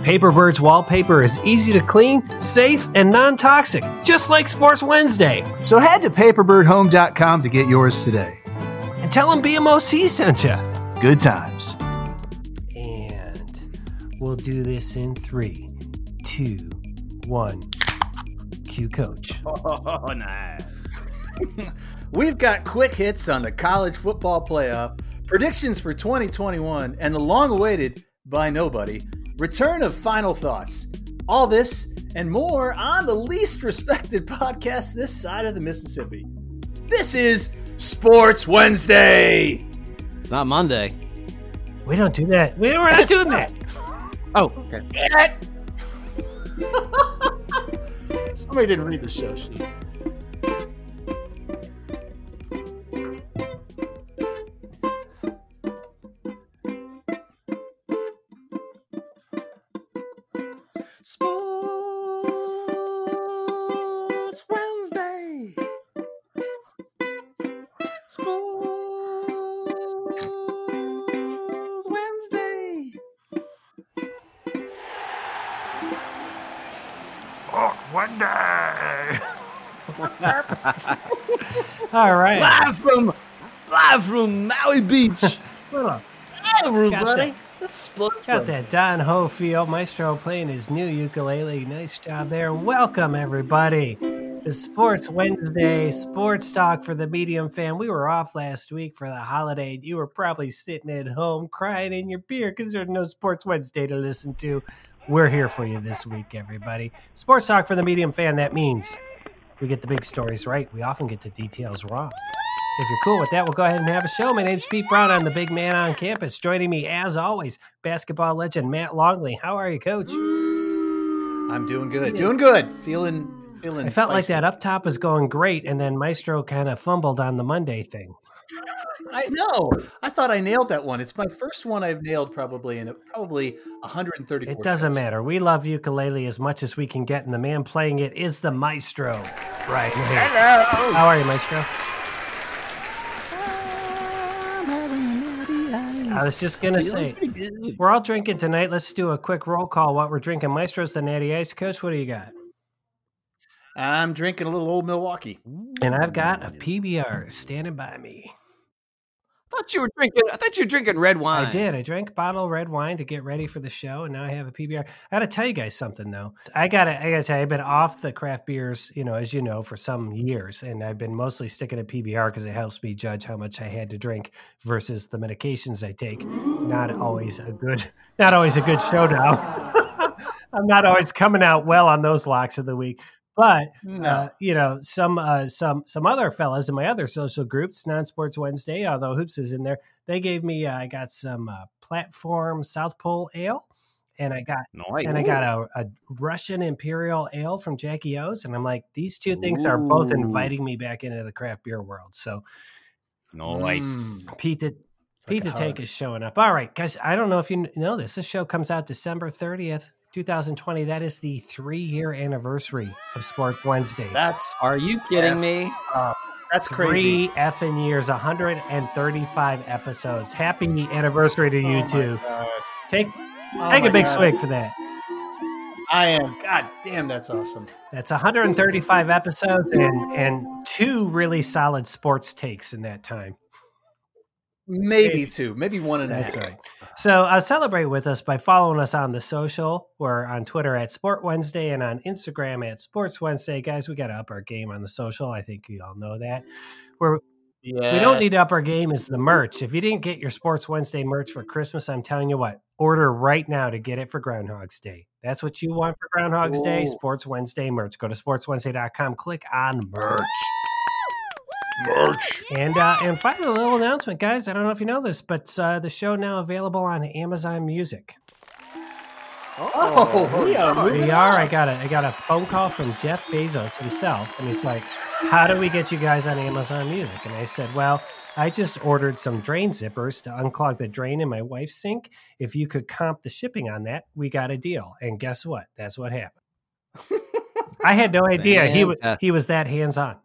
Paperbird's wallpaper is easy to clean, safe, and non toxic, just like Sports Wednesday. So head to paperbirdhome.com to get yours today. And tell them BMOC sent you. Good times. And we'll do this in three, two, one. Cue coach. Oh, nice. We've got quick hits on the college football playoff, predictions for 2021, and the long awaited, by nobody, return of final thoughts. All this and more on the least respected podcast this side of the Mississippi. This is Sports Wednesday. It's not Monday. We don't do that. We, we're not doing that. Oh, okay. Somebody didn't read the show sheet. All right. Live from live from Maui Beach. Got Everybody. that. It's Sports Got that Don Hofield maestro playing his new ukulele. Nice job there. Welcome, everybody, to Sports Wednesday, sports talk for the medium fan. We were off last week for the holiday. You were probably sitting at home crying in your beer because there's no Sports Wednesday to listen to. We're here for you this week, everybody. Sports talk for the medium fan. That means we get the big stories right. We often get the details wrong. If you're cool with that, we'll go ahead and have a show. My name's Pete Brown. I'm the big man on campus. Joining me, as always, basketball legend Matt Longley. How are you, Coach? I'm doing good. Doing good. Feeling feeling I felt like that up top was going great, and then Maestro kind of fumbled on the Monday thing. I know. I thought I nailed that one. It's my first one I've nailed probably in probably 134. It doesn't shows. matter. We love ukulele as much as we can get, and the man playing it is the Maestro. Right here. Hello. How are you, Maestro? I was just gonna say, we're all drinking tonight. Let's do a quick roll call. What we're drinking, Maestro's the Natty Ice. Coach, what do you got? I'm drinking a little old Milwaukee. And I've got a PBR standing by me. I thought you were drinking. I thought you were drinking red wine. I did. I drank a bottle of red wine to get ready for the show, and now I have a PBR. I got to tell you guys something though. I got to. I got to tell you, I've been off the craft beers, you know, as you know, for some years, and I've been mostly sticking to PBR because it helps me judge how much I had to drink versus the medications I take. Not always a good. Not always a good showdown. I'm not always coming out well on those locks of the week. But No. uh, you know, some uh, some some other fellas in my other social groups, Non Sports Wednesday, although Hoops is in there, they gave me uh, I got some uh, platform South Pole ale, and I got Nice. and I got a, a Russian Imperial Ale from Jackie O's, and I'm like, these two things are both inviting me back into the craft beer world. So Nice. Mm. Pete the It's like Pete a the Tank is showing up. All right, guys. I don't know if you know this. This show comes out December 30th, 2020. That is the three year anniversary of Sports Wednesday. That's Are you kidding me? that's crazy. Three effing years, 135 episodes. Happy anniversary to oh you Oh two. Take Oh take a big God. swig for that. I am. God damn, that's awesome. That's 135 episodes and and two really solid sports takes in that time. Maybe two, maybe one and a half. Right. So uh, celebrate with us by following us on the social. We're on Twitter at Sport Wednesday and on Instagram at Sports Wednesday. Guys, we got to up our game on the social. I think you all know that. We're Yeah. We don't need up our game is the merch. If you didn't get your Sports Wednesday merch for Christmas, I'm telling you what, order right now to get it for Groundhog's Day. That's what you want for Groundhog's Day, Sports Wednesday merch. Go to sportswednesday.com, click on merch. Merch. And uh, and finally, a little announcement, guys. I don't know if you know this, but uh, the show now available on Amazon Music. Oh, we are We are. I got a I got a phone call from Jeff Bezos himself, and he's like, "How do we get you guys on Amazon Music?" And I said, "Well, I just ordered some drain zippers to unclog the drain in my wife's sink. If you could comp the shipping on that, we got a deal." And guess what? That's what happened. I had no idea he was Fantastic. he was that hands on.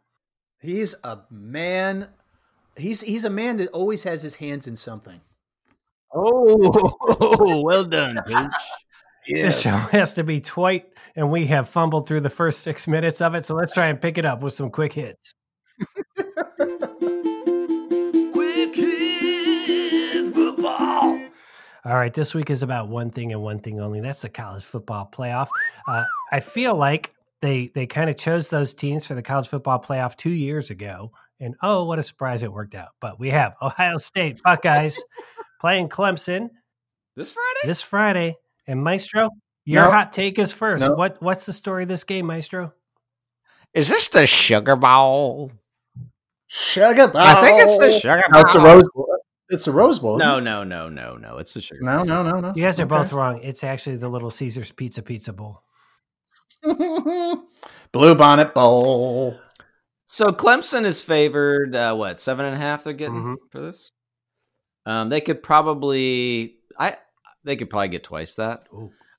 He's a man. He's he's a man that always has his hands in something. Oh, well done, coach. This show has to be twite, and we have fumbled through the first six minutes of it. So let's try and pick it up with some quick hits. Quick hit football. All right, this week is about one thing and one thing only. That's the college football playoff. Uh, I feel like they they kind of chose those teams for the college football playoff two years ago, and oh, what a surprise it worked out. But we have Ohio State Buckeyes playing Clemson This Friday? this Friday, and Maestro, your No. hot take is first. No. What what's the story of this game, Maestro? Is this the Sugar Bowl? Sugar Bowl. I think it's the Sugar Bowl. No, it's a Rose Bowl. It's a Rose Bowl. isn't No, no, no, no, no. It's the Sugar no, no, no, no. You guys are Okay. both wrong. It's actually the Little Caesars Pizza Pizza Bowl. Blue Bonnet Bowl. So Clemson is favored. Uh, what seven and a half? They're getting Mhm. for this. Um, they could probably. I. They could probably get twice that.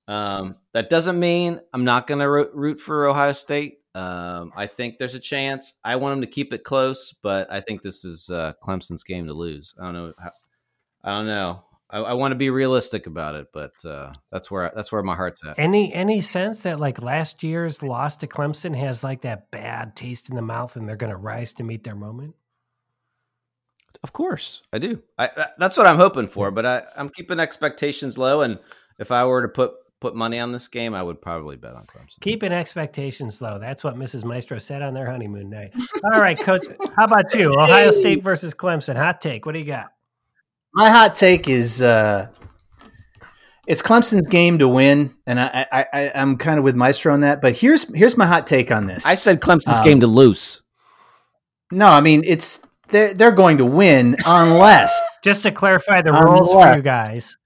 Um, that doesn't mean I'm not going to ro- root for Ohio State. Um, I think there's a chance. I want them to keep it close, but I think this is uh, Clemson's game to lose. I don't know. How, I don't know. I, I want to be realistic about it, but uh, that's where that's where my heart's at. Any any sense that like last year's loss to Clemson has like that bad taste in the mouth, and they're going to rise to meet their moment? Of course, I do. I, that's what I'm hoping for. But I, I'm keeping expectations low, and if I were to put put money on this game, I would probably bet on Clemson. Keeping expectations low. That's what Mrs. Maestro said on their honeymoon night. All right, Coach. How about you? Ohio State versus Clemson. Hot take. What do you got? My hot take is uh, it's Clemson's game to win, and I, I, I I'm kind of with Maestro on that. But here's here's my hot take on this. I said Clemson's Um, game to lose. no, I mean it's they're they're going to win unless Just to clarify the rules for you guys,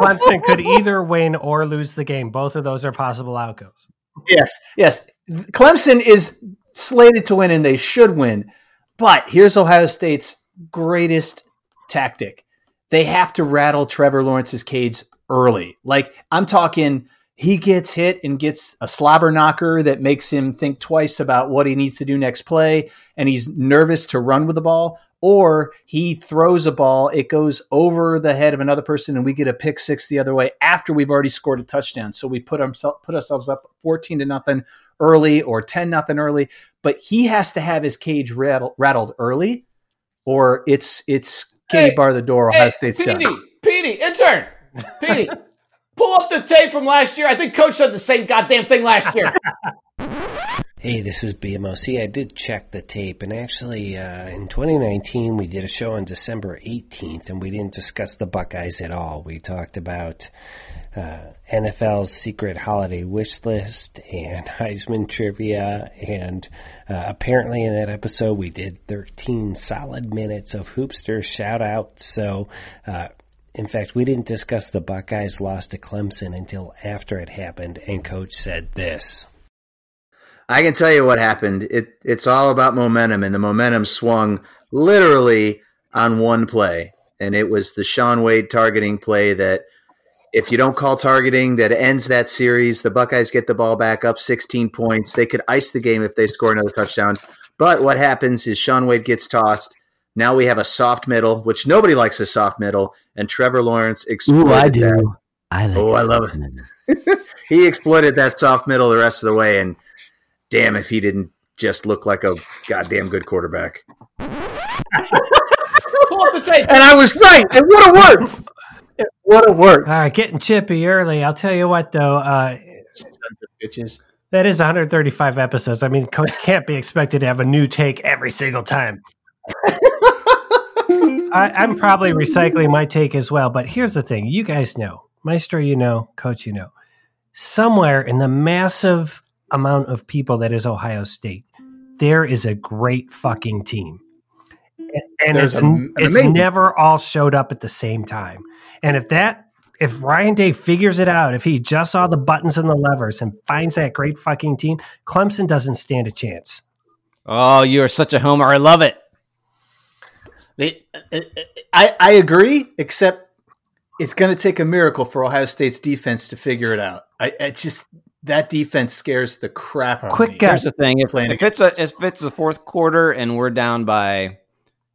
Clemson could either win or lose the game. Both of those are possible outcomes. yes yes Clemson is slated to win and they should win. But here's Ohio State's greatest tactic. They have to rattle Trevor Lawrence's cage early. Like I'm talking he gets hit and gets a slobber knocker that makes him think twice about what he needs to do next play and he's nervous to run with the ball or he throws a ball it goes over the head of another person and we get a pick six the other way after we've already scored a touchdown so we put, ourselves put ourselves up 14 to nothing early or 10 nothing early but he has to have his cage rattled, rattled early or it's it's kitty Hey, bar the door ohio Hey, state's Petey, done Petey, intern, Petey, pull up the tape from last year. I think Coach said the same goddamn thing last year. Hey, this is BMOC. I did check the tape, and actually, uh, in 2019, we did a show on December 18th, and we didn't discuss the Buckeyes at all. We talked about uh, NFL's secret holiday wish list and Heisman trivia, and uh, apparently, in that episode, we did 13 solid minutes of Hoopster shout out. So, uh, in fact, we didn't discuss the Buckeyes' loss to Clemson until after it happened, and Coach said this. I can tell you what happened. It it's all about momentum, and the momentum swung literally on one play, and it was the Shaun Wade targeting play that. If you don't call targeting, that ends that series. The Buckeyes get the ball back up 16 points. They could ice the game if they score another touchdown. But what happens is Shaun Wade gets tossed. Now we have a soft middle, which nobody likes a soft middle, and Trevor Lawrence exploited that. I like Oh, I love it. he exploited that soft middle the rest of the way, and damn if he didn't just look like a goddamn good quarterback. pull up the tape. and i was right it would have worked it would have worked All right, getting chippy early. I'll tell you what, though, uh, Sons of bitches that is 135 episodes. I mean, Coach can't be expected to have a new take every single time. I, I'm probably recycling my take as well. But here's the thing: you guys know, Maestro, you know, Coach, you know, somewhere in the massive amount of people that is Ohio State, there is a great fucking team, and, and There's it's a- it's never all showed up at the same time. And if that if Ryan Day figures it out, if he just saw the buttons and the levers and finds that great fucking team, Clemson doesn't stand a chance. Oh, you are such a homer. I love it. They, I, I agree, except it's going to take a miracle for Ohio State's defense to figure it out. I, I just that defense scares the crap out Quick of me. guess. Here's the thing: if, if it's a if it's the fourth quarter and we're down by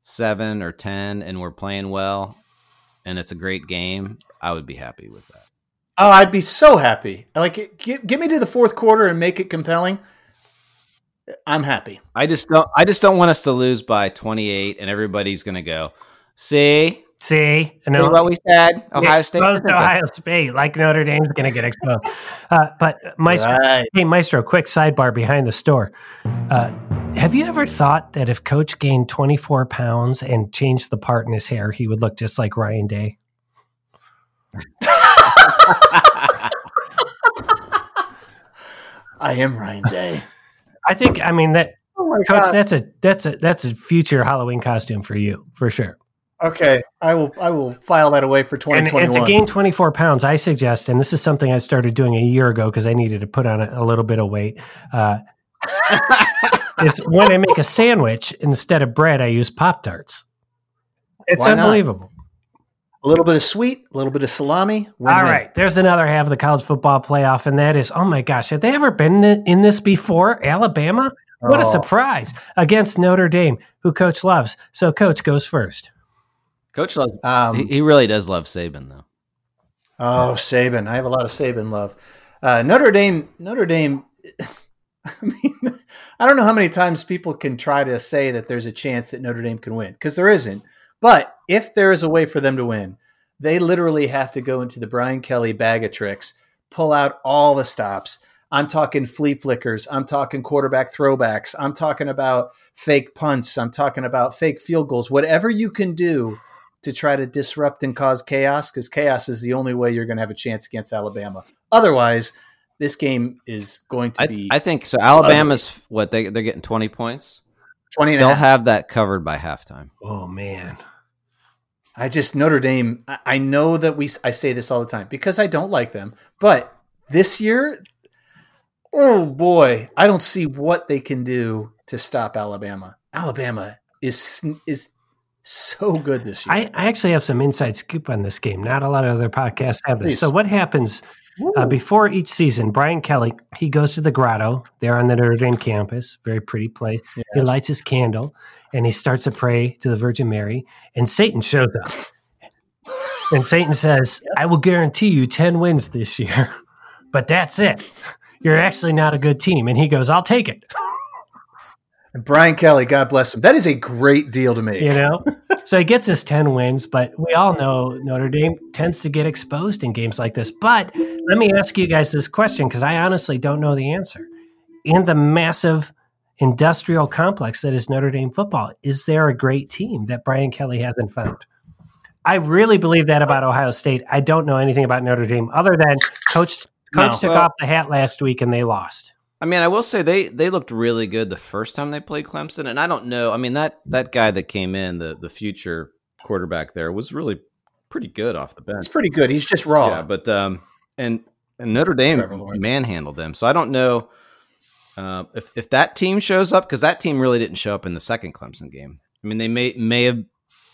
seven or ten and we're playing well, and it's a great game, I would be happy with that. Oh, I'd be so happy. Like, get, get me to the fourth quarter and make it compelling. I'm happy. I just don't. I just don't want us to lose by 28, and everybody's going to go. See, See, and See what we said. Ohio State. exposed to Ohio State, like Notre Dame's going to get exposed. Uh, but Maestro, Right. hey Maestro, quick sidebar behind the store. Uh, have you ever thought that if Coach gained 24 pounds and changed the part in his hair, he would look just like Ryan Day? I am Ryan Day. I think. I mean that, oh my Coach. That's a that's a that's a future Halloween costume for you for sure. Okay, I will. I will file that away for And, and 2021. to gain 24 pounds, I suggest, and this is something I started doing a year ago because I needed to put on a, a little bit of weight. Uh, it's when I make a sandwich instead of bread, I use Pop Tarts. It's Why not? unbelievable. a little bit of sweet, a little bit of salami. win-win. All right, there's another half of the college football playoff, and that is, oh my gosh, have they ever been in in this before? Alabama? What a Oh. surprise against Notre Dame, who Coach loves. So, Coach goes first. Coach loves. Um, he, he really does love Saban, though. Oh, Saban. I have a lot of Saban love. Uh, Notre Dame, Notre Dame. I mean, I don't know how many times people can try to say that there's a chance that Notre Dame can win because there isn't. But if there is a way for them to win, they literally have to go into the Brian Kelly bag of tricks, pull out all the stops. I'm talking flea flickers. I'm talking quarterback throwbacks. I'm talking about fake punts. I'm talking about fake field goals. Whatever you can do to try to disrupt and cause chaos because chaos is the only way you're going to have a chance against Alabama. Otherwise, this game is going to I, be I think so. Alabama's what they they're getting 20 points. 20 and They'll half. have that covered by halftime. Oh, man. I just Notre Dame. I, I know that we. I say this all the time because I don't like them, but this year, oh boy, I don't see what they can do to stop Alabama. Alabama is is so good this year. I, I actually have some inside scoop on this game. Not a lot of other podcasts have this. Please. So what happens uh, before each season? Brian Kelly he goes to the grotto there on the Notre Dame campus, very pretty place. He lights his candle and he starts to pray to the Virgin Mary, and Satan shows up. and Satan says, "I will guarantee you ten wins this year, but that's it. You're actually not a good team." And he goes, "I'll take it." And Brian Kelly, God bless him. That is a great deal to make. you know so he gets his 10 wins but we all know notre dame tends to get exposed in games like this but let me ask you guys this question because i honestly don't know the answer in the massive industrial complex that is notre dame football is there a great team that brian kelly hasn't found i really believe that about ohio state i don't know anything about notre dame other than coach coach No. took Well- off the hat last week and they lost I mean, I will say they they looked really good the first time they played Clemson, and I don't know. I mean that that guy that came in, the the future quarterback there, was really pretty good off the bench. It's pretty good. He's just raw. Yeah, but um, and and Notre Dame manhandled them. So I don't know uh, if if that team shows up because that team really didn't show up in the second Clemson game. I mean, they may may have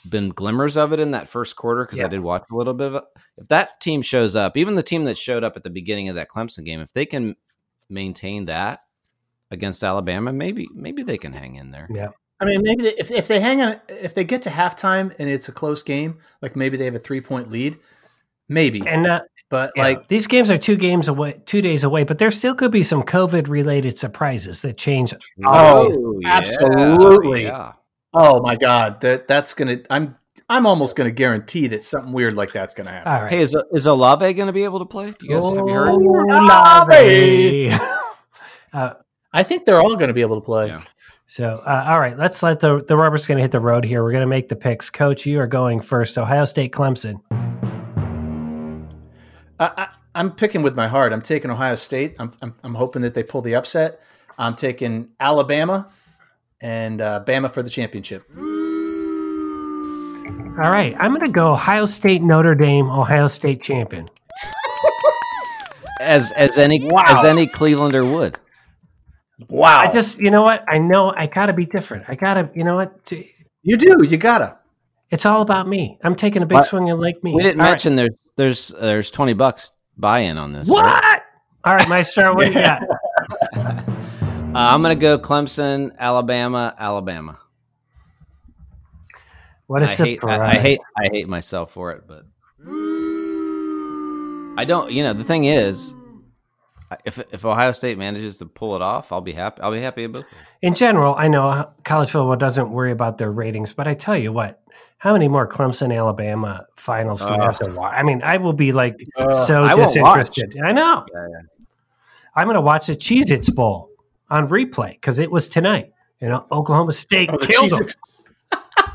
been glimmers of it in that first quarter because Yeah. I did watch a little bit of it. If that team shows up, even the team that showed up at the beginning of that Clemson game, if they can maintain that against Alabama, maybe maybe they can hang in there. yeah I mean, maybe they, if if they hang on, if they get to halftime and it's a close game, like maybe they have a three point lead, maybe. and uh, but Yeah, like, these games are two games away, two days away, but there still could be some COVID related surprises that change. Oh, yeah, absolutely. yeah. oh my god, that that's gonna. I'm I'm almost gonna guarantee that something weird like that's gonna happen. All right. Hey, is is Olave going to be able to play? Do you guys have you heard? Olave. uh, I think they're all gonna be able to play. Yeah. So, uh, all right, let's let the the rubber's going to hit the road here. We're going to make the picks. Coach, you are going first. Ohio State, Clemson. I, I, I'm picking with my heart. I'm taking Ohio State. I'm, I'm, I'm hoping that they pull the upset. I'm taking Alabama and uh, Bama for the championship. All right, I'm going to go Ohio State, Notre Dame, Ohio State champion. As as any Wow. as any Clevelander would. Wow. I just, you know what? I know I got to be different. I got to, you know what? You do. You gotta. It's all about me. I'm taking a big What? swing and like me. We didn't All right. mention there's there's there's twenty bucks buy in on this. what. right? All right, Maestro, what do you got? Uh, I'm gonna go Clemson, Alabama, Alabama. What a I hate, surprise! I, I hate I hate myself for it, but I don't. You know, the thing is, if if Ohio State manages to pull it off, I'll be happy. I'll be happy about it. In general, I know college football doesn't worry about their ratings, but I tell you what, how many more Clemson Alabama finals do we have to watch? I mean, I will be like so I disinterested. I know. Yeah, I'm going to watch the Cheez Its Bowl on replay because it was tonight. And Oklahoma State Oh, the killed them.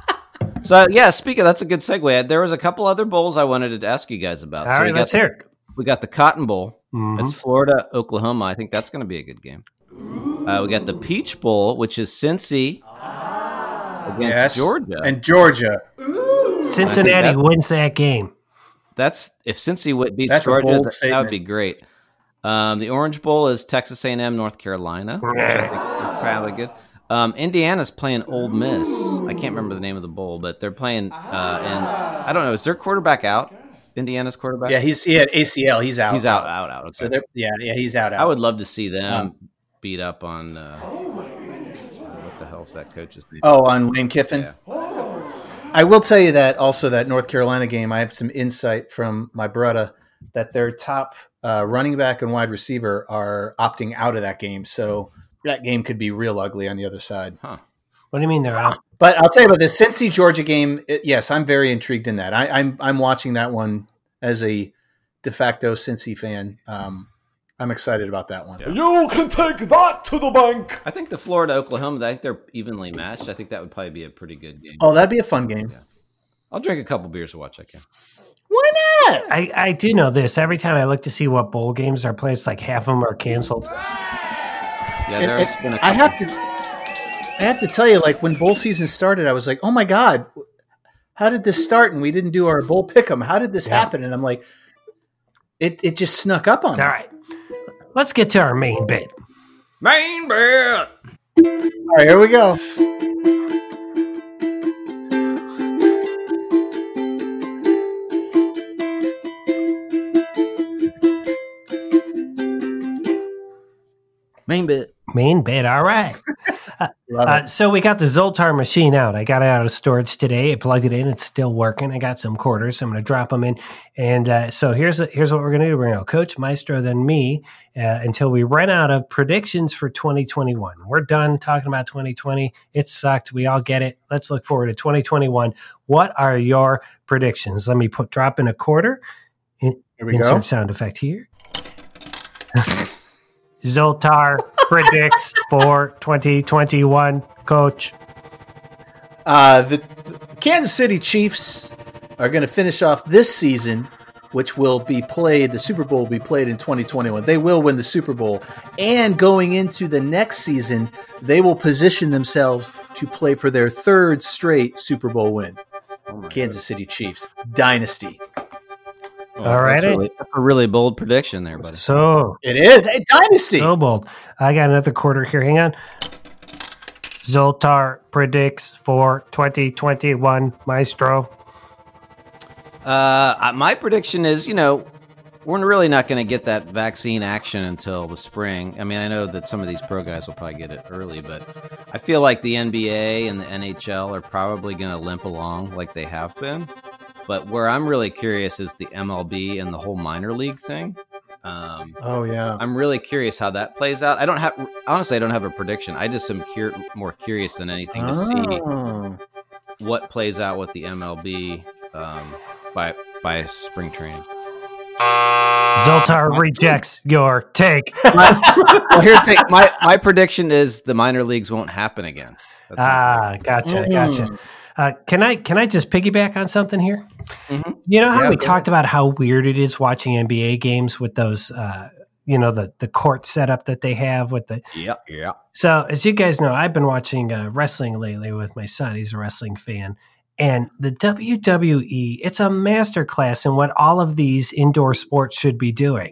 Cheez-Its. So yeah, speaking, that's a good segue. There was a couple other bowls I wanted to ask you guys about. All so right, we got let's the, hear we got the Cotton Bowl. Mhm. That's Florida, Oklahoma. I think that's going to be a good game. Uh, we got the Peach Bowl, which is Cincy against Yes. Georgia. And Georgia. Cincinnati that- wins that game. That's if Cincy beats That's Georgia, that, that would be great. Um, the Orange Bowl is Texas A&M, North Carolina, which I think is probably good. Um, Indiana's playing Ole Miss. I can't remember the name of the bowl, but they're playing. Uh, and I don't know. Is their quarterback out? Indiana's quarterback. Yeah, he's he had ACL. He's out. he's out, out, out. Okay. So they're yeah, yeah, he's out. out. I would love to see them beat up on. Uh, what the hell's that coach's name? Oh, on Lane Kiffin. Yeah. I will tell you that also that North Carolina game. I have some insight from my brother that their top uh, running back and wide receiver are opting out of that game. So that game could be real ugly on the other side. Huh. What do you mean they're out? But I'll tell you about this Cincy Georgia game. It, yes, I'm very intrigued in that. I, I'm I'm watching that one as a de facto Cincy fan. Um, I'm excited about that one. You can take that to the bank. I think the Florida Oklahoma. I think they're evenly matched. I think that would probably be a pretty good game. Oh, that'd be a fun game. I'll drink a couple beers to watch that game. Why not? I, I do know this. Every time I look to see what bowl games are played, it's like half of them are canceled. Yeah, And- there's and been a I couple. have to, I have to tell you, like when bowl season started, I was like, "Oh my god, how did this start?" And we didn't do our bowl pick'em. How did this Yeah. happen? And I'm like, it it just snuck up on All me. All right. let's get to our main bit. Main bet. All right, here we go. Main bet. Main bit. All right. Love Uh, so we got the Zoltar machine out. I got it out of storage today. I plugged it in. It's still working. I got some quarters. I'm going to drop them in. And uh, so here's here's what we're going to do. We're going to Coach Maestro, then me, uh, until we run out of predictions for 2021. We're done talking about 2020. It sucked. We all get it. Let's look forward to 2021. What are your predictions? Let me put drop in a quarter. Here we Insert go. sound effect here. Zoltar predicts for 2021. Coach. Uh, the, the Kansas City Chiefs are going to finish off this season, which will be played. The Super Bowl will be played in 2021. They will win the Super Bowl, and going into the next season, they will position themselves to play for their third straight Super Bowl win. Oh my Kansas City Chiefs dynasty. God. All that's really- That's a really bold prediction there, buddy. So, It is a dynasty. so bold. I got another quarter here. Hang on. Zoltar predicts for 2021 Maestro. Uh, my prediction is, you know, we're really not going to get that vaccine action until the spring. I mean, I know that some of these pro guys will probably get it early, but I feel like the NBA and the NHL are probably going to limp along like they have been. But where I'm really curious is the MLB and the whole minor league thing. Um, oh yeah. I'm really curious how that plays out. I don't have, honestly, I don't have a prediction. I just am cur- more curious than anything to see Oh. what plays out with the MLB um, by by spring training. Zoltar rejects your take. well, here's the thing. My my prediction is the minor leagues won't happen again. That's Ah, gotcha, gotcha. Uh, can I can I just piggyback on something here? Mhm. You know how Yeah, we talked about how weird it is watching NBA games with those, uh, you know, the the court setup that they have with the. Yeah, yeah. So as you guys know, I've been watching uh, wrestling lately with my son. He's a wrestling fan, and the WWE it's a masterclass in what all of these indoor sports should be doing.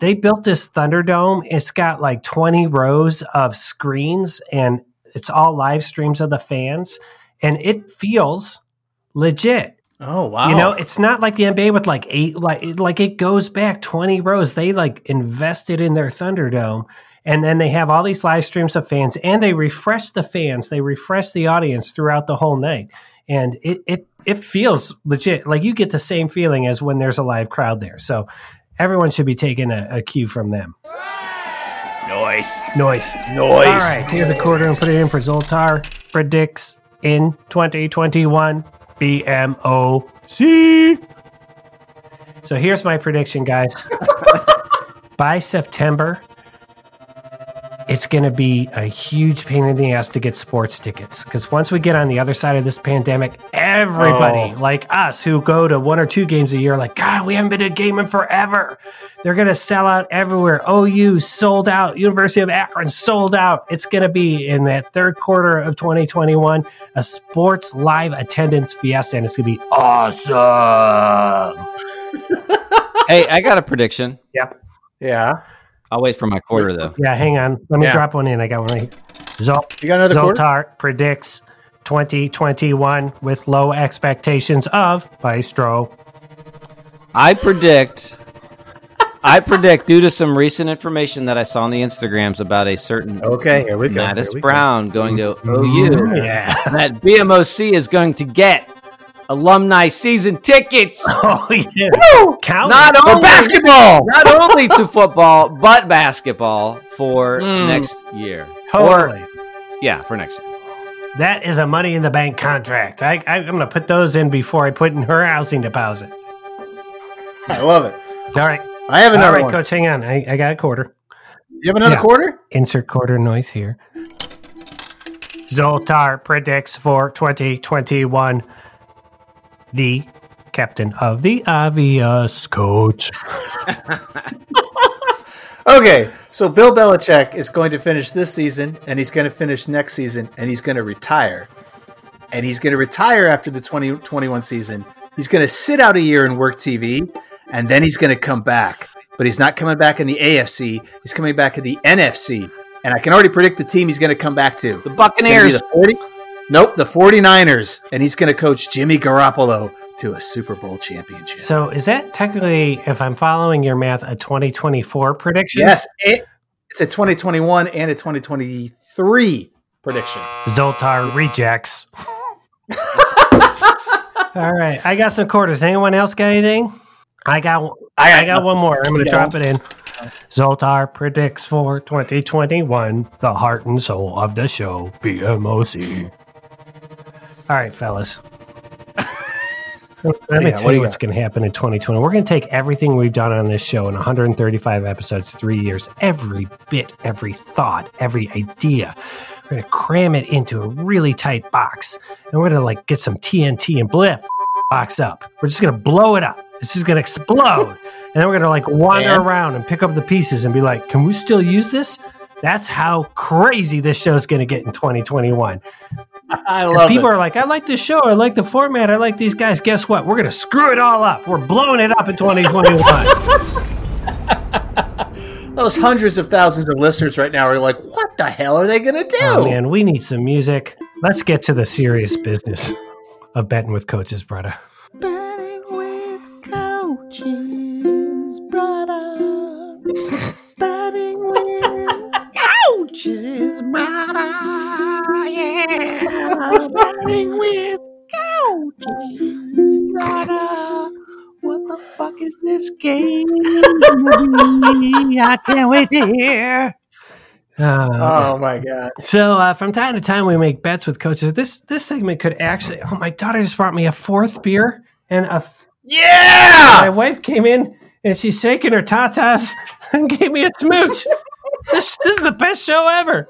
They built this Thunderdome. It's got like 20 rows of screens and it's all live streams of the fans and it feels legit. Oh wow! You know, it's not like the NBA with like eight, like it- like it goes back twenty rows. They like invested in their Thunderdome, and then they have all these live streams of fans, and they refresh the fans, they refresh the audience throughout the whole night, and it it it feels legit. Like you get the same feeling as when there's a live crowd there. So everyone should be taking a, a cue from them. noise, Noise. noise. All right, take the quarter and put it in for Zoltar. Predicts in 2021 BMOC. So here's my prediction, guys. By September, it's going to be a huge pain in the ass to get sports tickets because once we get on the other side of this pandemic, everybody Oh. like us who go to one or two games a year, like, God, we haven't been to a game in forever. They're going to sell out everywhere. OU sold out. University of Akron sold out. It's going to be in that third quarter of 2021 a sports live attendance fiesta, and it's going to be awesome. Hey, I got a prediction. Yeah. Yeah, I'll wait for my quarter though. Yeah, hang on. Let me Yeah. drop one in. I got one right here. Zol- you got another quarter. Zoltar predicts 2021 with low expectations of Maestro. I predict. I predict, due to some recent information that I saw on the Instagrams about a certain Okay, here we go. Mattis here we go. Brown going to OU, Yeah. that BMOC is going to get alumni season tickets. Oh, yeah. Count Not only basketball. not only to football, but basketball for Mm. next year. Totally. Or yeah, for next year. that is a money in the bank contract. I, I, I'm going to put those in before I put in her housing deposit. I love it. All right. I have another right, one. coach, hang on. I, I got a quarter. You have another Yeah. quarter? Insert quarter noise here. Zoltar predicts for 2021 the captain of the obvious coach. Okay, so Bill Belichick is going to finish this season, and he's going to finish next season, and he's going to retire. And he's going to retire after the 2021 season. He's going to sit out a year and work TV, and then he's going to come back. But he's not coming back in the AFC. He's coming back in the NFC. And I can already predict the team he's going to come back to. The It's gonna be Buccaneers. the 40 nope, the 49ers. And he's going to coach Jimmy Garoppolo to a Super Bowl championship. So is that technically, if I'm following your math, a 2024 prediction? Yes, it, it's a 2021 and a 2023 prediction. Zoltar rejects. All right, I got some quarters. Anyone else got anything? I got. I got, one more. I'm going to drop it in. Zoltar predicts for 2021 the heart and soul of the show, BMOC. All right, fellas. Let me Yeah, tell what you what's going to happen in 2020. We're going to take everything we've done on this show in 135 episodes, three years, every bit, every thought, every idea. We're going to cram it into a really tight box, and we're going to like get some TNT and blip box up. We're just going to blow it up. It's just going to explode, and then we're going to like wander And? around and pick up the pieces and be like, "Can we still use this?" That's how crazy this show's going to get in 2021. I And love people it. are like, I like the show. I like the format. I like these guys. Guess what? We're going to screw it all up. We're blowing it up in 2021. Those hundreds of thousands of listeners right now are like, what the hell are they going to do? oh, man, we need some music. Let's get to the serious business of betting with coaches, brother. Betting with coaches, coaches, brother. Yeah. Betting with coaches, brother. What the fuck is this game? I can't wait to hear. Uh, Oh my god! So uh, from time to time, we make bets with coaches. This this segment could actually. Oh, my daughter just brought me a fourth beer, and a f- Yeah, my wife came in and she's shaking her tatas and gave me a smooch. This, this is the best show ever.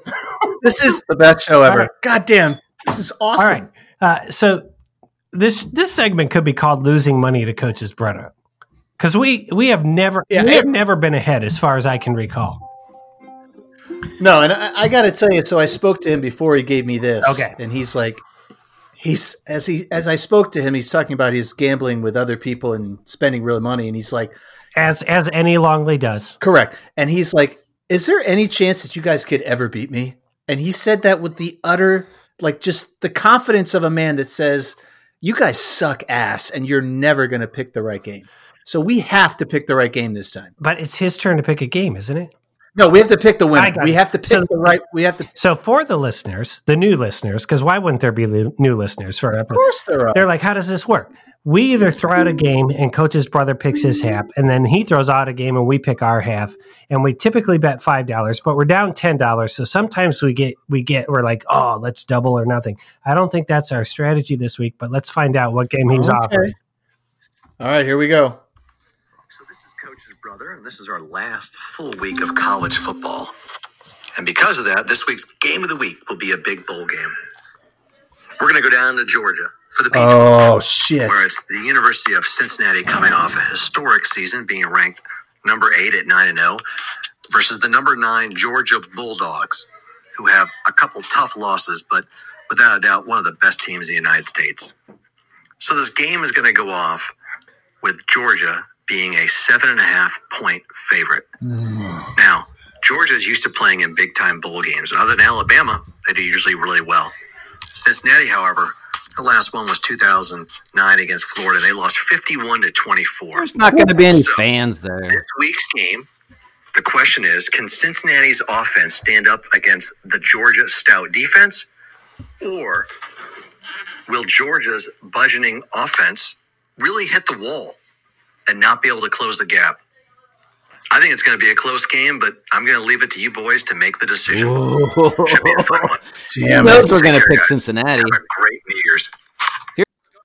This is the best show ever. right. God damn, this is awesome. All right. Uh, so this this segment could be called "Losing Money to Coach's Brother," because we we have never Yeah, we have never been ahead as far as I can recall. No, and I, I got to tell you. So I spoke to him before he gave me this. Okay. and he's like, he's as he as I spoke to him, he's talking about his gambling with other people and spending real money, and he's like, As as any Longley does. correct, and he's like, is there any chance that you guys could ever beat me? And he said that with the utter, like, just the confidence of a man that says, you guys suck ass, and you're never going to pick the right game. So we have to pick the right game this time. But it's his turn to pick a game, isn't it? No, we have to pick the winner. We have to pick So- the right. We have to. So for the listeners, the new listeners, because why wouldn't there be new listeners for episode? course, there are. They're like, how does this work? We either throw out a game and coach's brother picks his half, and then he throws out a game and we pick our half. And we typically bet five dollars, but we're down ten dollars. So sometimes we get we get we're like, oh, let's double or nothing. I don't think that's our strategy this week, but let's find out what game he's Okay. offering. All right, here we go. So this is Coach's brother, and this is our last full week of college football. And because of that, this week's game of the week will be a big bowl game. We're going to go down to Georgia for the Peach Bowl, Oh shit! where it's the University of Cincinnati coming off a historic season, being ranked number eight at nine and zero, versus the number nine Georgia Bulldogs, who have a couple tough losses, but without a doubt, one of the best teams in the United States. So this game is going to go off with Georgia being a seven and a half point favorite. Mm. Now, Georgia is used to playing in big time bowl games, and other than Alabama, they do usually really well. Cincinnati, however, the last one was 2009 against Florida. They lost 51 to 24. There's not going to be any fans there. This week's game, the question is can Cincinnati's offense stand up against the Georgia stout defense? Or will Georgia's budgeting offense really hit the wall and not be able to close the gap? I think it's going to be a close game, but I'm going to leave it to you boys to make the decision. Should be a fun one. Damn Who knows we're going to pick guys. Cincinnati. Have a great New Year's.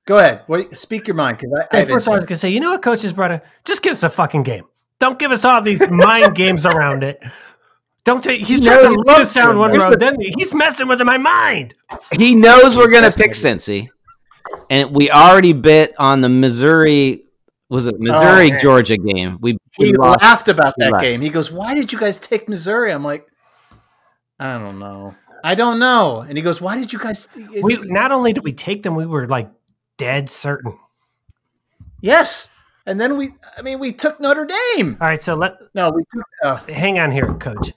Go ahead. What, speak your mind, because I, I Hey, haven't first, I was gonna say, you know what, coach's brother, just give us a fucking game. Don't give us all these mind games around it. Don't take. He's trying to he lead loves us down one Here's road. the- Then he's messing with my mind. He knows we're going to pick fascinating. Cincy, and we already bit on the Missouri. Was it Missouri man. Georgia game? We, we he lost. laughed about that Right. game. He goes, "Why did you guys take Missouri?" I'm like, "I don't know. I don't know." And he goes, "Why did you guys?" is We not only did we take them, we were like dead certain. yes. And then we, I mean, we took Notre Dame. All right, so let No, we took. Uh, hang on here, coach.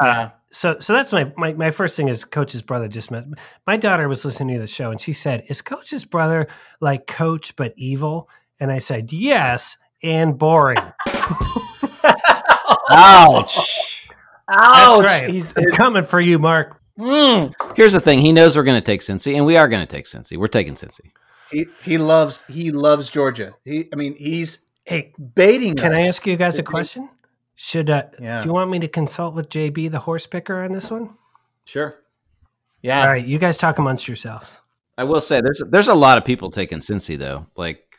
yeah. So, so that's my, my my first thing is coach's brother just met. My daughter was listening to the show and she said, "Is coach's brother like coach but evil?" And I said, "Yes, and boring." Ouch. That's right. He's, I'm coming for you, Mark. Mm. Here's the thing. He knows we're going to take Cincy, and we are going to take Cincy. We're taking Cincy. he he loves he loves Georgia. He, I mean, he's Hey, baiting. can us. I ask you guys a to be- question? Should uh, Yeah. do you want me to consult with JB, the horse picker, on this one? Sure. Yeah. All right, you guys talk amongst yourselves. I will say there's there's a lot of people taking Cincy though. Like,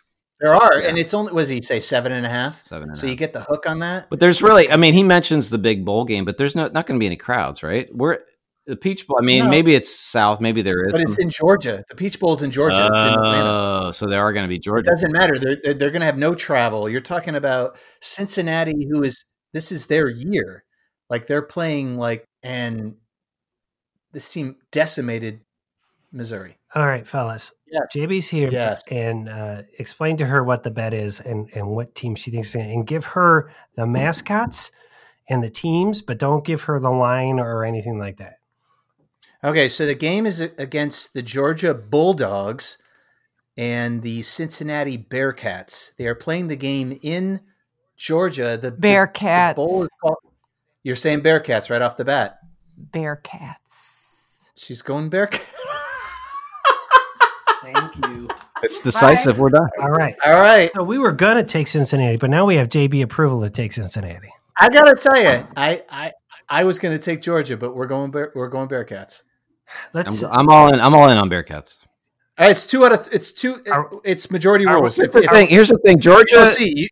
There are, Yeah. and it's only was he say seven and a half? Seven and a so you get the hook on that. but there's really, I mean, he mentions the big bowl game, but there's no not going to be any crowds, right? We're the Peach Bowl. I mean, No. maybe it's South, maybe there is. But it's in Georgia. The Peach Bowl's in Georgia. it's in Oh, so there are going to be It Georgia. doesn't matter. They're, they're, they're going to have no travel. You're talking about Cincinnati, who is this is their year. Like they're playing like, and this team decimated Missouri. All right, fellas. Yes. JB's here. Yes. And uh, explain to her what the bet is and, and what team she thinks, is and give her the mascots and the teams, but don't give her the line or anything like that. Okay, so the game is against the Georgia Bulldogs and the Cincinnati Bearcats. They are playing the game in Georgia. The the- the Bearcats. bowl is called- you're saying Bearcats right off the bat. Bearcats. She's going Bearcats. Thank you. It's decisive. We're done. All right. All right. So we were gonna take Cincinnati, but now we have JB approval to take Cincinnati. I gotta tell you, I I I was going to take Georgia, but we're going Bear, we're going Bearcats. Let's I'm, I'm all in. I'm all in on Bearcats. Uh, It's two out of it's two. It's majority are- rules. here's the if, thing. Here's the thing. Georgia,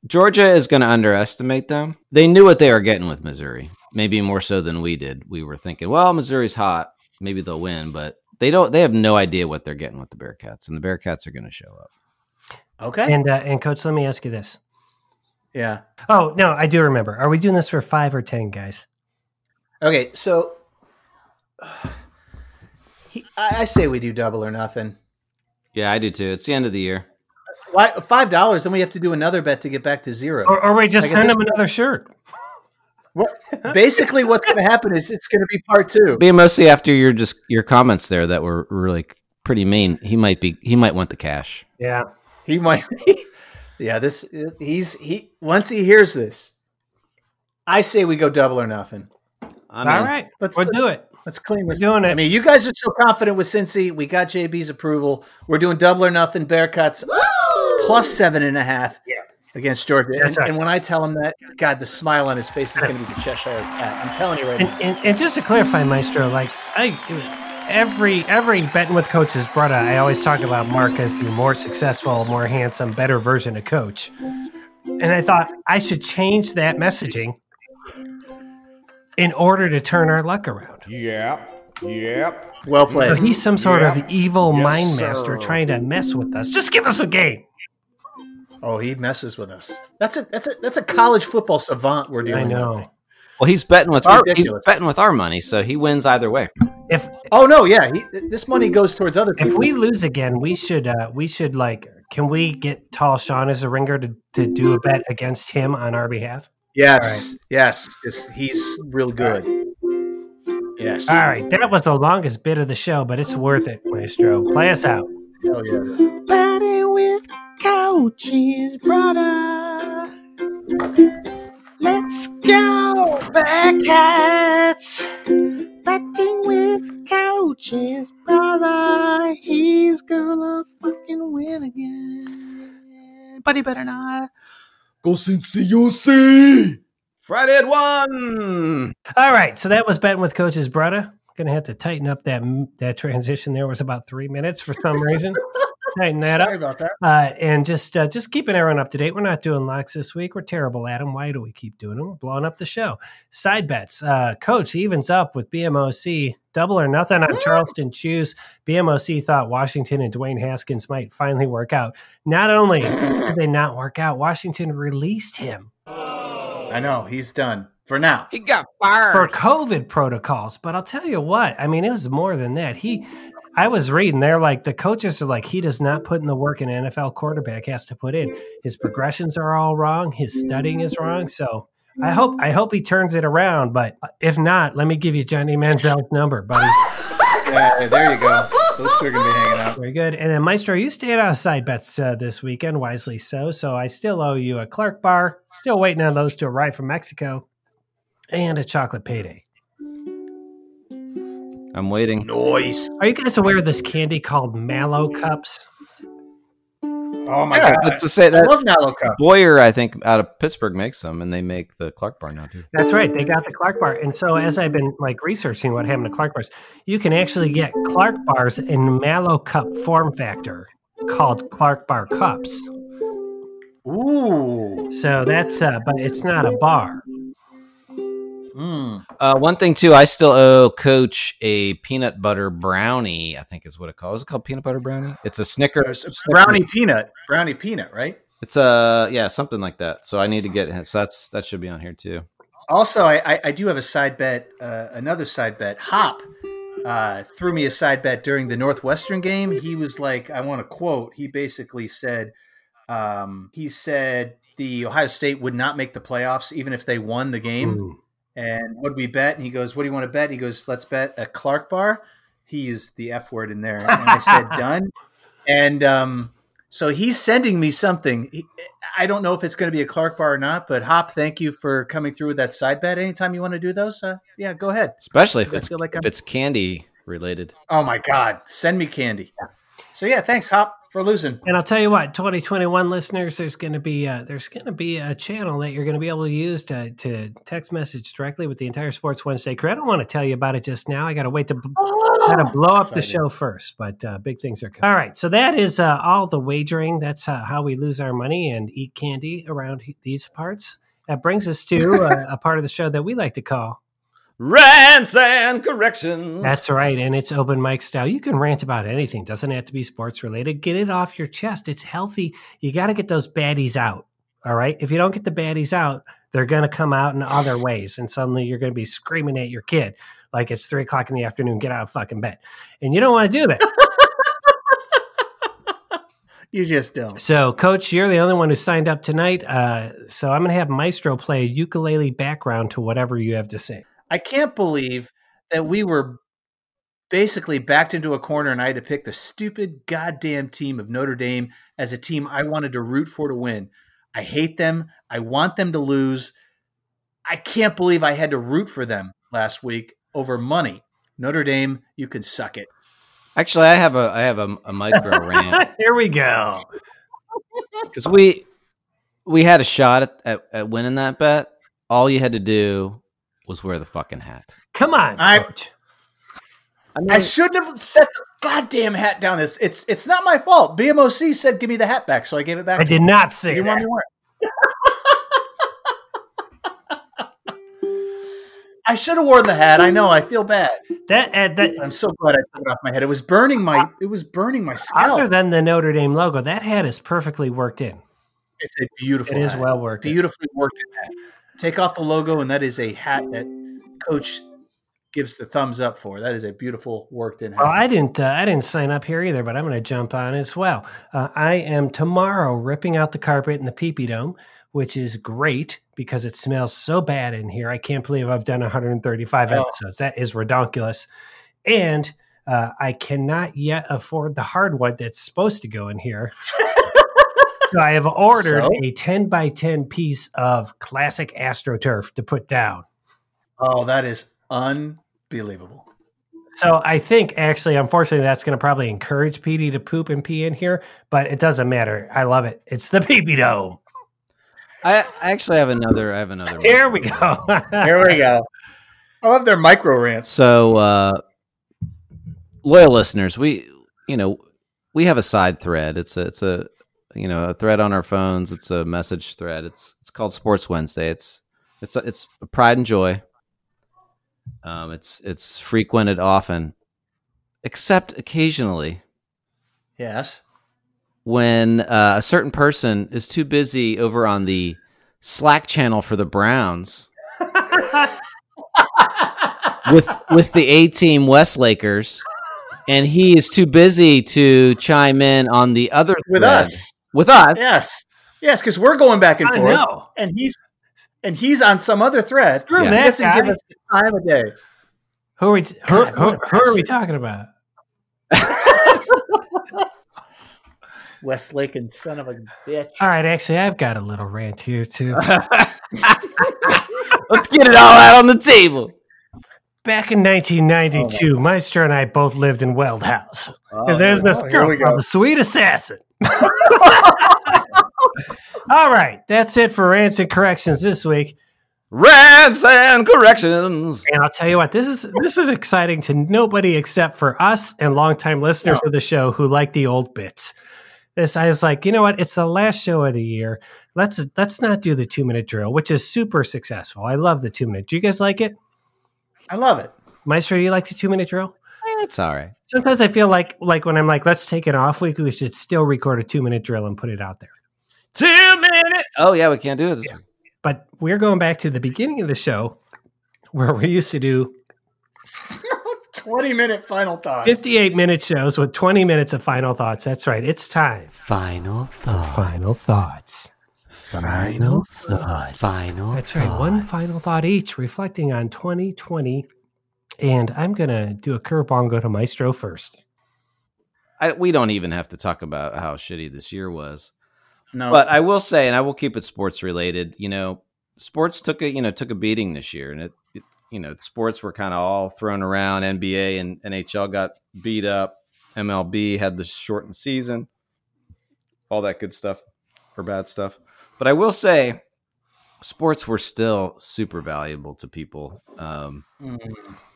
Georgia is going to underestimate them. They knew what they were getting with Missouri, maybe more so than we did. We were thinking, well, Missouri's hot, maybe they'll win, but they don't. They have no idea what they're getting with the Bearcats, and the Bearcats are going to show up. okay. And uh, and coach, let me ask you this. yeah. Oh no, I do remember. Are we doing this for five or ten guys? Okay. So he, I, I say we do double or nothing. Yeah, I do too. It's the end of the year. Why five dollars? Then we have to do another bet to get back to zero. Or, or we just Like send this them another shirt? What, basically, what's going to happen is it's going to be part two. Being mostly after your just your comments there that were really pretty mean. He might be. He might want the cash. Yeah. He might. yeah. This he's he. Once he hears this, I say we go double or nothing. I mean, All right, let's- we'll do it. Let's clean this. We're doing it. I mean, you guys are so confident with Cincy. We got JB's approval. We're doing double or nothing. Bear Bearcats plus seven and a half. Yeah. Against Georgia, and, right. and when I tell him that, God, the smile on his face is going to be the Cheshire Cat. I'm telling you right And, now. and, and just to clarify, Maestro, like I, every every betting with coach coach's brother, I always talk about Mark as the more successful, more handsome, better version of Coach. And I thought I should change that messaging in order to turn our luck around. Yep. Yep. Well So played. he's some sort Yeah. of evil Yes, mind sir. master trying to mess with us. Just give us a game. Oh, he messes with us. That's a that's a that's a college football savant we're dealing I with. know. Well, he's betting with our he's betting with our money, so he wins either way. If Oh no, yeah, he, this money goes towards other people. if we lose again, we should uh we should like can we get Tall Sean as a ringer to, to do a bet against him on our behalf? yes, yes, yes, he's real good. Yes. All right, that was the longest bit of the show, but it's worth it, Maestro. Play us out. Oh yeah. Betting couches, brother. Let's go, Bearcats. Betting with couches, brother. He's gonna fucking win again. But he better not. Go Cincy, you'll see. Friday at one. All right, so that was betting with Coach's brother. Gonna have to tighten up that that transition. There was about three minutes for some reason. tighten that Sorry up. about that. Uh, and just uh, just keeping everyone up to date. We're not doing locks this week. We're terrible at them. Why do we keep doing them? We're blowing up the show. Side bets. Uh, Coach evens up with BMOC. Double or nothing on Charleston Chews. BMOC thought Washington and Dwayne Haskins might finally work out. Not only did they not work out, Washington released him I know he's done for now. He got fired. for COVID protocols. But I'll tell you what, I mean, it was more than that. He, I was reading, they're like, the coaches are like, he does not put in the work an NFL quarterback has to put in. His progressions are all wrong. His studying is wrong. So I hope, I hope he turns it around. But if not, let me give you Johnny Manziel's number, buddy. Yeah, there you go. Those two are gonna be hanging out. Very good. And then Maestro, you stayed out of side bets uh, this weekend, wisely so. So I still owe you a Clark bar. Still waiting on those to arrive from Mexico, and a chocolate payday. I'm waiting. Noise. Are you guys aware of this candy called Mallow Cups? Oh my Yeah, god. that's to say that I love Mallow Cups. Boyer, I think, out of Pittsburgh makes them, and they make the Clark Bar now too. That's right. They got the Clark bar. And so as I've been like researching what happened to Clark bars, you can actually get Clark bars in Mallow Cup form factor called Clark Bar Cups. Ooh. So that's uh but it's not a bar. Mm. Uh, one thing too, I still owe Coach a peanut butter brownie. I think is what it called. Is it called peanut butter brownie? It's a Snickers It's brownie peanut. Brownie peanut, right? It's a yeah, something like that. So I need to get it. so that's that should be on here too. Also, I, I, I do have a side bet, uh, another side bet. Hop uh, threw me a side bet during the Northwestern game. He was like, I want to quote, he basically said, um, he said the Ohio State would not make the playoffs even if they won the game. Ooh. And what do we bet? And he goes, What do you want to bet? He goes, Let's bet a Clark bar. He used the F word in there. And I said, Done. And um, so he's sending me something. He- I don't know if it's going to be a Clark bar or not, but Hop, thank you for coming through with that side bet. Anytime you want to do those, uh, yeah, go ahead. Especially if it's like if it's candy related. Oh my God, send me candy. So yeah, thanks, Hop. For losing. And I'll tell you what, 2021 listeners, there's going to be a, there's going to be a channel that you're going to be able to use to to text message directly with the entire Sports Wednesday crew. I don't want to tell you about it just now. I got to wait to got to blow up the show first, but uh, big things are coming. All right, so that is uh, all the wagering. That's uh, how we lose our money and eat candy around these parts. That brings us to uh, a part of the show that we like to call Rants and corrections. That's right, and it's open mic style. You can rant about anything; doesn't have to be sports related. Get it off your chest. It's healthy. You got to get those baddies out. All right. If you don't get the baddies out, they're going to come out in other ways, and suddenly you're going to be screaming at your kid like it's three o'clock in the afternoon. Get out of fucking bed, and you don't want to do that. You just don't. so, Coach, you're the only one who signed up tonight. Uh, so I'm going to have Maestro play a ukulele background to whatever you have to say. I can't believe that we were basically backed into a corner and I had to pick the stupid goddamn team of Notre Dame as a team I wanted to root for to win. I hate them. I want them to lose. I can't believe I had to root for them last week over money. Notre Dame, you can suck it. Actually, I have a I have a, a micro rant Here we go. because we we had a shot at, at, at winning that bet. All you had to do was wear the fucking hat. Come on, I- Coach. I mean, I shouldn't have set the goddamn hat down. It's it's it's not my fault. BMOC said give me the hat back, so I gave it back. I to did him. not You say didn't want me to wear it. I should have worn the hat. I know. I feel bad. That, uh, that I'm so glad I took it off my head. It was burning my. It was burning my scalp. other than the Notre Dame logo, that hat is perfectly worked in. It's a beautiful. It is hat. well worked in. beautifully worked in hat. Take off the logo, and that is a hat that Coach gives the thumbs up for. That is a beautiful worked in hat. Well, I didn't. Uh, I didn't sign up here either, but I'm going to jump on as well. Uh, I am tomorrow ripping out the carpet in the peepee dome, which is great because it smells so bad in here. I can't believe I've done 135 Oh. episodes. That is redonkulous, and uh, I cannot yet afford the hardwood that's supposed to go in here. so I have ordered So? a 10 by 10 piece of classic AstroTurf to put down. oh, that is unbelievable. So I think actually, unfortunately, that's going to probably encourage Petey to poop and pee in here, but it doesn't matter. I love it. It's the pee pee dome. I, I actually have another. I have another. Here one. we go. Here we go. I love their micro rants. So, uh, loyal listeners, we you know we have a side thread. It's a it's a you know a thread on our phones. It's a message thread. It's it's called Sports Wednesday. It's it's it's a pride and joy. Um, it's it's frequented often, except occasionally Yes. when uh, a certain person is too busy over on the Slack channel for the Browns with with the A team West Lakers, and he is too busy to chime in on the other With thread. us. With us, Yes. Yes, because we're going back and I forth. know. And he's and he's on some other thread. Screw Yeah. That doesn't guy. give us the time of day. Who are we? T- who, who, who are we talking about? Westlake and son of a bitch. All right, actually, I've got a little rant here too. let's get it all out on the table. Back in 1992, Meister and I both lived in Weld House. Oh, and there's this oh, girl we called the Sweet Assassin. All right, that's it for rants and corrections this week. Rants and corrections. And I'll tell you what, this is this is exciting to nobody except for us and longtime listeners of the show who like the old bits. This I was like, you know what? It's the last show of the year. Let's let's not do the two minute drill, which is super successful. I love the two minute. Do you guys like it? I love it. Maestro, you like the two minute drill? It's all right. Sometimes I feel like like when I'm like, let's take an off week, we should still record a two minute drill and put it out there. Two minute. Oh yeah, we can't do it this week. But we're going back to the beginning of the show where we used to do 20 minute final thoughts. 58 minute shows with 20 minutes of final thoughts. That's right. It's time. Final thoughts. Final thoughts. Final thoughts. Final thoughts. That's right. One final thought each, reflecting on 2020. And I'm going to do a curveball and go to Maestro first. I, we don't even have to talk about how shitty this year was. No. But I will say, and I will keep it sports related. You know, sports took a you know took a beating this year, and it, it you know sports were kind of all thrown around. NBA and NHL got beat up. MLB had the shortened season. all that good stuff or bad stuff. But I will say, sports were still super valuable to people. Um,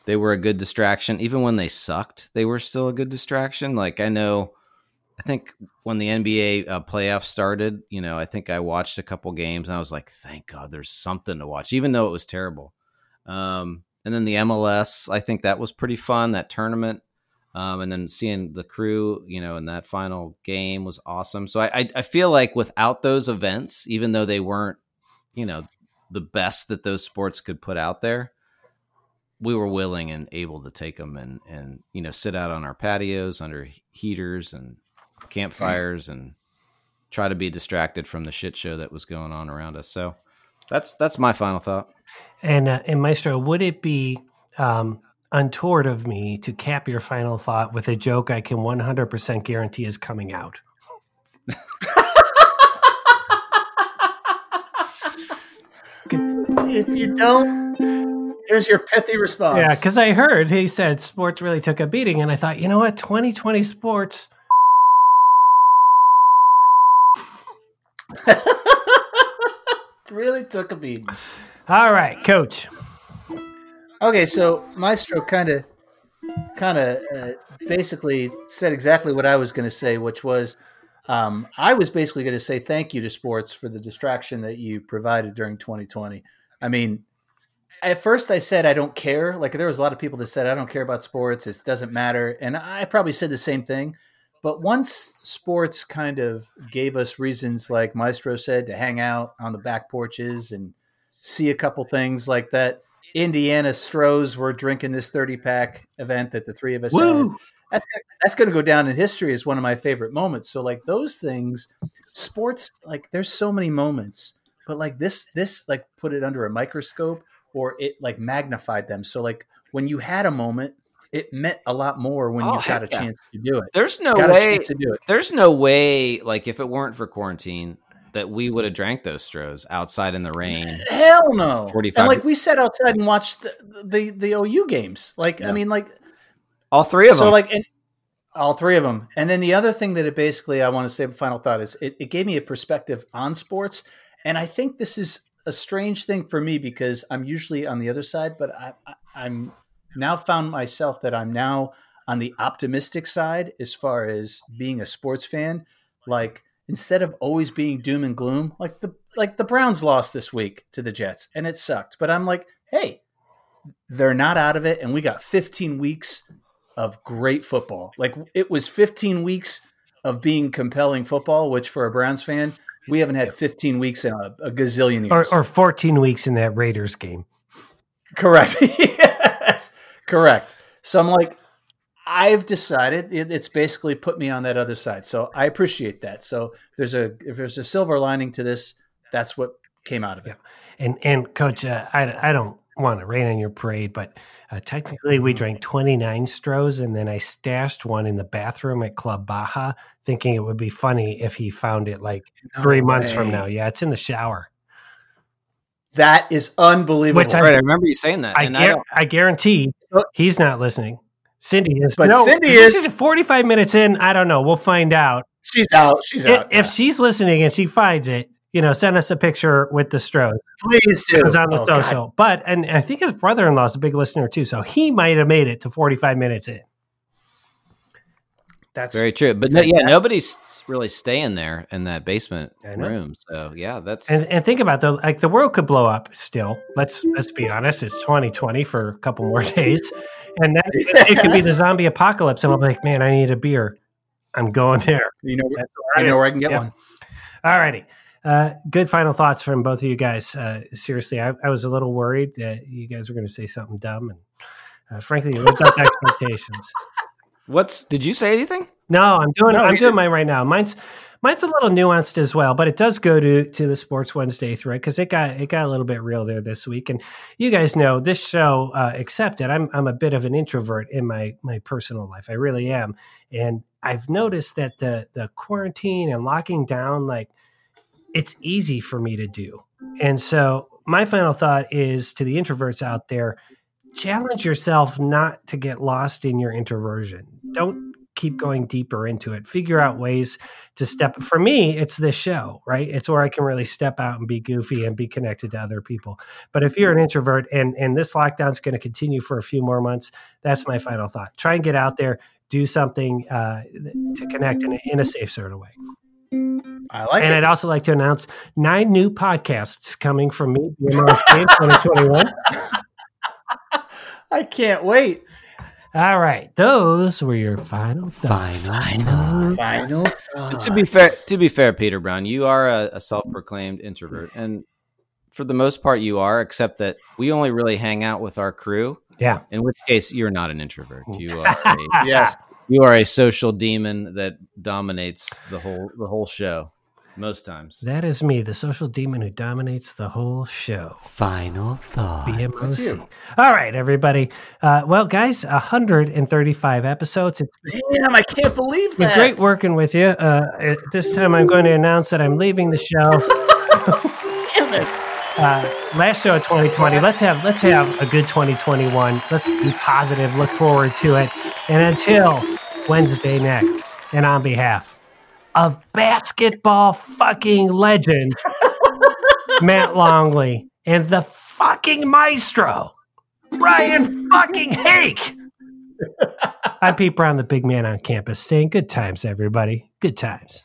they were a good distraction, even when they sucked. They were still a good distraction. Like I know, I think when the NBA uh, playoffs started, you know, I think I watched a couple games and I was like, thank God, there's something to watch, even though it was terrible. Um, and then the MLS, I think that was pretty fun. That tournament. Um, and then seeing the crew, you know, in that final game was awesome. So I, I, I feel like without those events, even though they weren't, you know, the best that those sports could put out there, we were willing and able to take them and and you know sit out on our patios under heaters and campfires and try to be distracted from the shit show that was going on around us. So that's that's my final thought. And uh, and Maestro, would it be um, untoward of me to cap your final thought with a joke I can 100% guarantee is coming out? If you don't, here's your pithy response. Yeah, because I heard he said sports really took a beating, and I thought, you know what, 2020 sports. really took a beating. All right, coach. Okay, so Maestro kind of, kind of, uh, basically said exactly what I was going to say, which was, um, I was basically going to say thank you to sports for the distraction that you provided during 2020. I mean, at first I said I don't care. Like there was a lot of people that said I don't care about sports. It doesn't matter, and I probably said the same thing. But once sports kind of gave us reasons, like Maestro said, to hang out on the back porches and see a couple things like that. Indiana Strohs were drinking this 30 pack event that the three of us had. That's, that's going to go down in history as one of my favorite moments. So like those things, sports, like there's so many moments, but like this, this like put it under a microscope or it like magnified them. So like when you had a moment, it meant a lot more when Oh, you got a yeah. chance to do it. There's no got way. to do it. There's no way. Like if it weren't for quarantine, that we would have drank those Strohs outside in the rain. Hell no. 45 And like we sat outside and watched the the, the OU games. Like I mean, like All three of so them. So like and all three of them. And then the other thing that it basically I want to say a final thought is it, it gave me a perspective on sports. And I think this is a strange thing for me because I'm usually on the other side, but I, I I'm now found myself that I'm now on the optimistic side as far as being a sports fan. Like instead of always being doom and gloom, like the like the Browns lost this week to the Jets and it sucked. But I'm like, hey, they're not out of it, and we got 15 weeks of great football. Like it was 15 weeks of being compelling football, which for a Browns fan, we haven't had 15 weeks in a, a gazillion years. or 14 weeks in that Raiders game. correct. yes, correct. So I'm like, I've decided it, it's basically put me on that other side. So I appreciate that. So if there's a if there's a silver lining to this, that's what came out of it. And and coach, uh, I I don't want to rain on your parade, but uh, technically we drank 29 Strohs, and then I stashed one in the bathroom at Club Baja, thinking it would be funny if he found it like three months from now. Yeah, it's in the shower. That is unbelievable. Which I- right, I remember you saying that. I, and I guar- don't, I guarantee he's not listening. Cindy is. But no, Cindy this is. 45 minutes in. I don't know. We'll find out. she's out. She's If, out. if she's listening and she finds it, you know, send us a picture with the Strohs. please do. It's on the Oh, God. social. But and I think his brother in law is a big listener too, so he might have made it to 45 minutes in. That's very true. But no, yeah, nobody's really staying there in that basement room. So yeah, that's And and think about though, like the world could blow up still. Let's let's be honest. It's 2020 for a couple more days, and then it, it could be the zombie apocalypse. And I'm like, man, I need a beer. I'm going there. you know. That's I know where I can get Yeah. one. All righty. Uh, good final thoughts from both of you guys. Uh, seriously, I, I was a little worried that you guys were going to say something dumb, and uh, frankly, you lived up to expectations. what's. Did you say anything? No, I'm doing No, I'm doing didn't. mine right now. Mine's mine's a little nuanced as well, but it does go to to the Sports Wednesday thread because it got it got a little bit real there this week. And you guys know this show uh, accepted. I'm I'm a bit of an introvert in my my personal life. I really am, and I've noticed that the the quarantine and locking down like it's easy for me to do. And so my final thought is to the introverts out there challenge yourself not to get lost in your introversion. Don't keep going deeper into it. Figure out ways to step. For me, it's this show, right? It's where I can really step out and be goofy and be connected to other people. But if you're an introvert and and this lockdown is going to continue for a few more months, that's my final thought. Try and get out there, do something uh, to connect in a, in a safe sort of way. I like and it. I'd also like to announce nine new podcasts coming from me, BMO 2021. I can't wait. All right, those were your final thoughts. Final. Final. to be fair, to be fair, Peter Brown, you are a, a self-proclaimed introvert, and for the most part, you are. Except that we only really hang out with our crew. Yeah. In which case, you're not an introvert. You are. A, Yes. You are a social demon that dominates the whole the whole show most times. That is me, the social demon who dominates the whole show. Final thought. BMOC. All right, everybody. Uh, well, guys, 135 episodes. It's Damn, I can't believe been that. great working with you. Uh, at this time, I'm going to announce that I'm leaving the show. Damn it. Uh, last show of 2020. Let's have let's have a good 2021. Let's be positive. Look forward to it. And until Wednesday next, and on behalf of basketball fucking legend Matt Longley and the fucking maestro Brian fucking Hake. I'm Pete Brown, the big man on campus, saying good times, everybody. Good times.